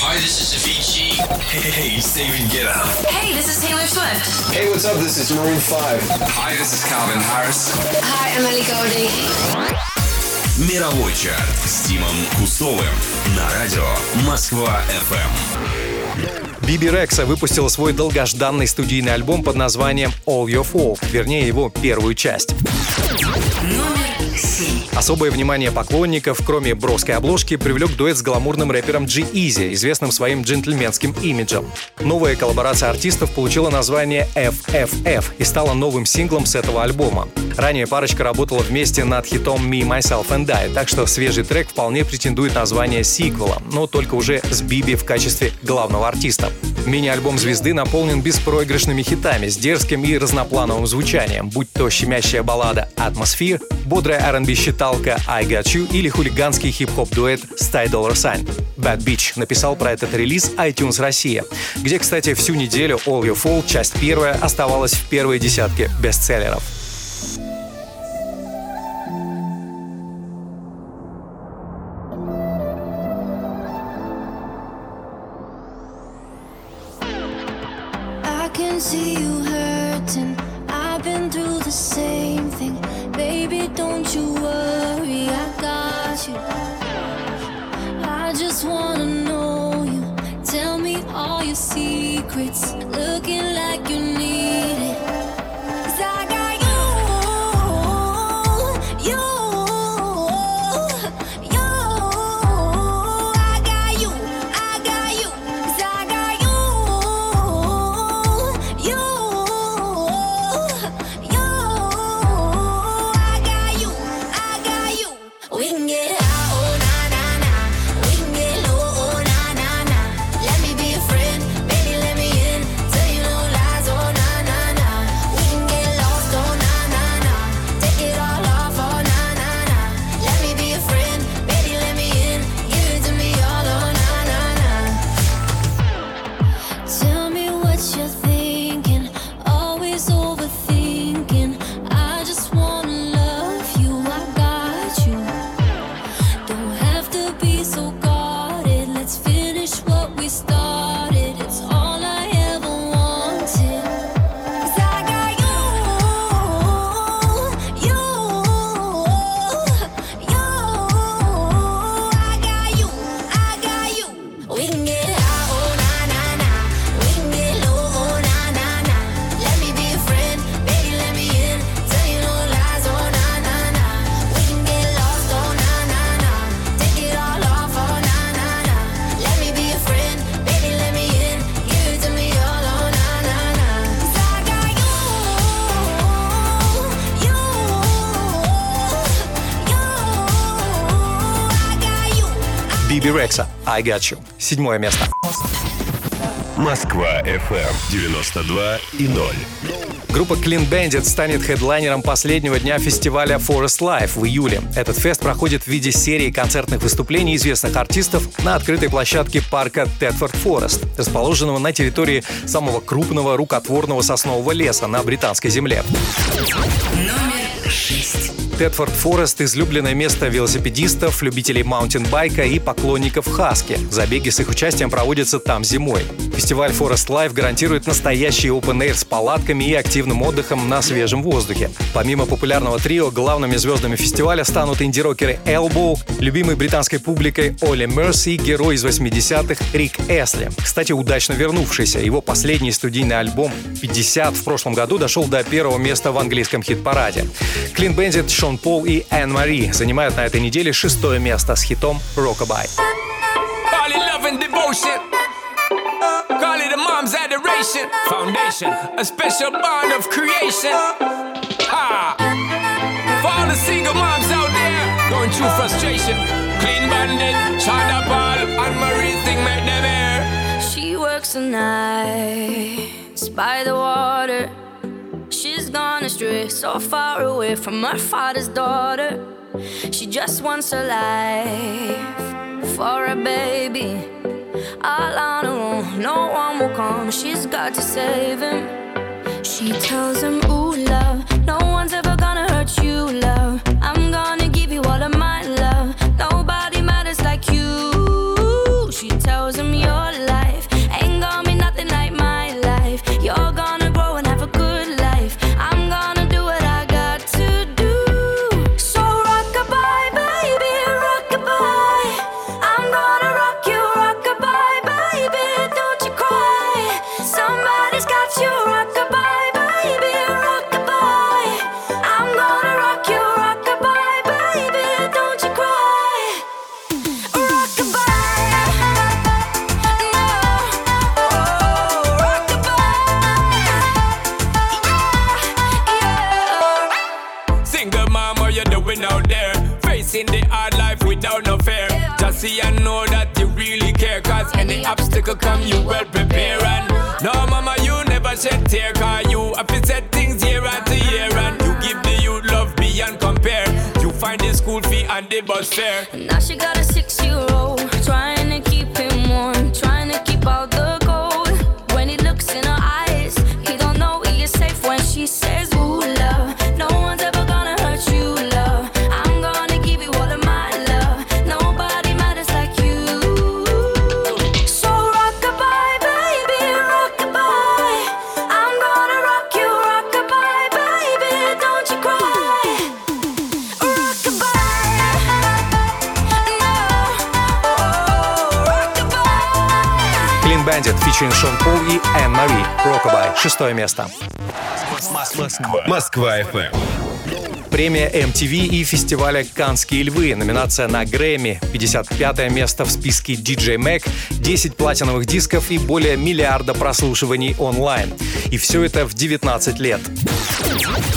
Hi, this is Avicii. Hey, David Guetta. Hey, this is Taylor Swift. Hey, what's up? This is Maroon 5. Hi, this is Calvin Harris. Hi, I'm Ellie Goulding. Мировой чарт с Тимом Кустовым на радио Москва FM. Биби Рекса выпустила свой долгожданный студийный альбом под названием All Your Fault, вернее его первую часть. Номер семь. Особое внимание поклонников, кроме броской обложки, привлек дуэт с гламурным рэпером G-Eazy, известным своим джентльменским имиджем. Новая коллаборация артистов получила название FFF и стала новым синглом с этого альбома. Ранее парочка работала вместе над хитом Me, Myself and I, так что свежий трек вполне претендует на звание сиквела, но только уже с Биби в качестве главного артиста. Мини-альбом звезды наполнен беспроигрышными хитами с дерзким и разноплановым звучанием, будь то щемящая баллада «Atmosphere», бодрая R&B считалка «I Got You» или хулиганский хип-хоп дуэт «Sty Dollar Sign». Bad Beach написал про этот релиз iTunes Россия, где, кстати, всю неделю All Your Fall, часть первая, оставалась в первой десятке бестселлеров. secrets. Look Биби Рекса «I Got You». Седьмое место. Москва FM 92 и 0. Группа Clean Bandit станет хедлайнером последнего дня фестиваля Forest Life в июле. Этот фест проходит в виде серии концертных выступлений известных артистов на открытой площадке парка Тетфорд Форест, расположенного на территории самого крупного рукотворного соснового леса на британской земле. Тетфорд Форест – излюбленное место велосипедистов, любителей маунтинбайка и поклонников хаски. Забеги с их участием проводятся там зимой. Фестиваль Forest Life гарантирует настоящий open air с палатками и активным отдыхом на свежем воздухе. Помимо популярного трио, главными звездами фестиваля станут инди-рокеры Elbow, любимый британской публикой Оли Мерси и герой из 80-х Рик Эсли. Кстати, удачно вернувшийся. Его последний студийный альбом «50» в прошлом году дошел до первого места в английском хит-параде. Клин Бензит, Шон Пол и Энн Мари занимают на этой неделе шестое место с хитом «Rockabye». Foundation, a special bond of creation. Ha! For all the single moms out there going through frustration. Clean bandit, China Paul, and Marie thing make them air. She works the nights by the water. She's gone astray, so far away from her father's daughter. She just wants a life for a baby. All on her own, no one will come. She's got to save him. She tells him, Ooh, love, obstacle come, you well prepare. And no, mama, you never shed tear. Cause you have set things year after year. And you give the youth love beyond compare. You find the school fee and the bus fare. Now she got a six Featuring Шон Пол и Энн Мари. Rockabye. Шестое место. Москва FM. Премия MTV и фестиваля «Канские львы». Номинация на Грэмми. 55 место в списке DJ Mag, 10 платиновых дисков и более миллиарда прослушиваний онлайн. И все это в 19 лет.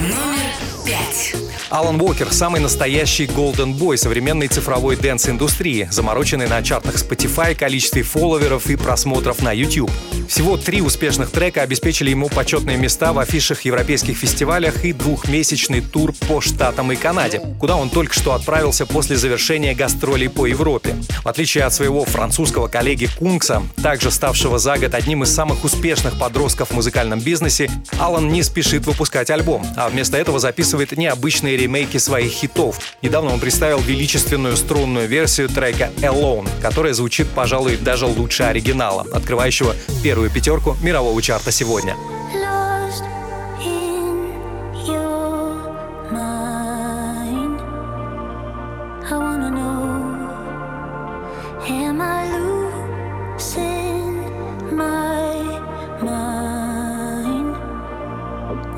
Номер пять. Алан Уокер – самый настоящий Golden Boy современной цифровой дэнс-индустрии, замороченный на чартах Spotify, количестве фолловеров и просмотров на YouTube. Всего три успешных трека обеспечили ему почетные места в афишах европейских фестивалях и двухмесячный тур по Штатам и Канаде, куда он только что отправился после завершения гастролей по Европе. В отличие от своего французского коллеги Кункса, также ставшего за год одним из самых успешных подростков в музыкальном бизнесе, Алан не спешит выпускать альбом, а вместо этого записывает необычные ремейки своих хитов. Недавно он представил величественную струнную версию трека «Alone», которая звучит, пожалуй, даже лучше оригинала, открывающего первую пятерку мирового чарта сегодня.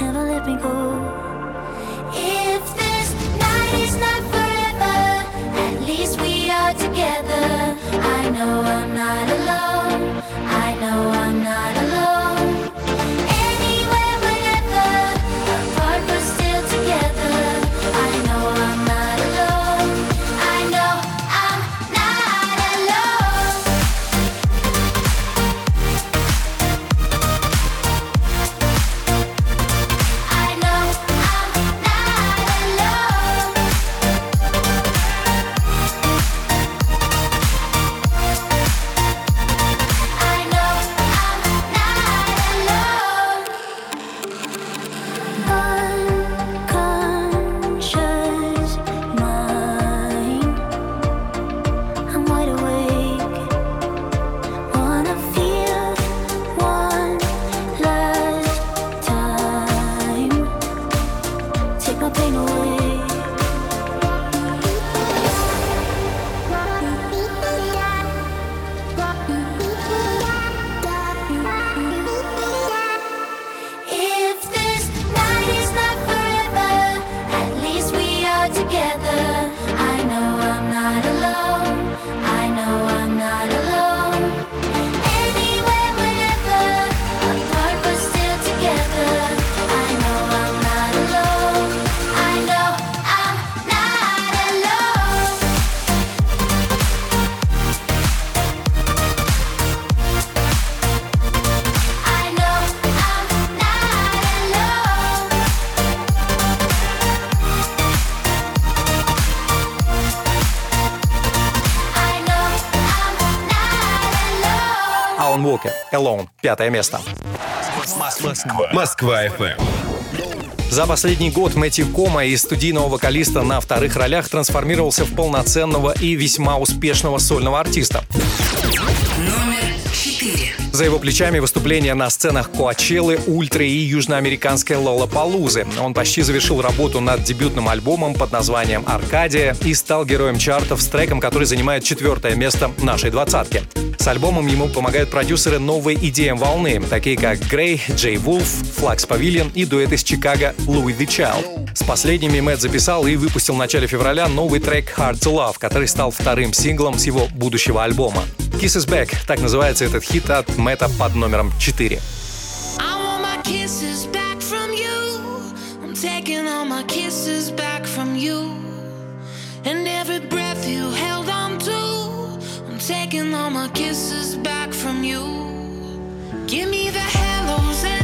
Never let me go. Not alone. Пятое место. Москва FM. За последний год Мэтью Кома из студийного вокалиста на вторых ролях трансформировался в полноценного и весьма успешного сольного артиста. Номер четыре. За его плечами выступления на сценах Коачеллы, Ультра и южноамериканской Лолапалузы. Он почти завершил работу над дебютным альбомом под названием «Аркадия» и стал героем чартов с треком, который занимает четвертое место нашей двадцатки. С альбомом ему помогают продюсеры новой идеям волны, такие как Грей, Джей Вулф, Флакс Павильон и дуэт из Чикаго Луи The Child. С последними Мэтт записал и выпустил в начале февраля новый трек Hard to Love, который стал вторым синглом с его будущего альбома. Kiss is Back, так называется этот хит от Мэтта под номером 4. I want my kisses back from you. I'm taking all my kisses back from you. And every breath you held on to, I'm taking all my kisses back from you. Give me the hellos and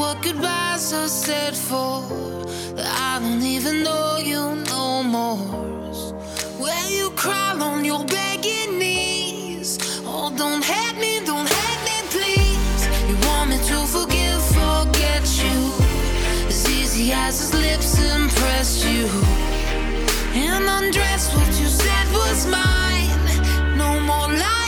what goodbyes are said for. That I don't even know you no more. Where you crawl on your begging knees. Oh, don't hate me, don't hate me, please. You want me to forgive, forget you. As easy as his lips impressed you. And undress what you said was mine. No more lying,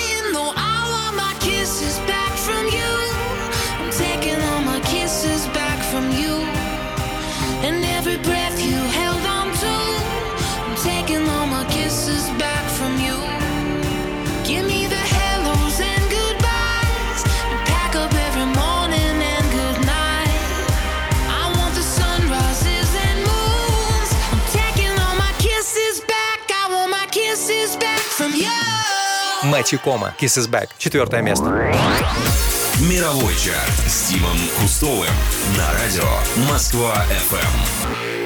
Мэтью Кома, Kisses Back, четвертое место. Мировой чарт с Тимом Кустовым на радио Москва FM.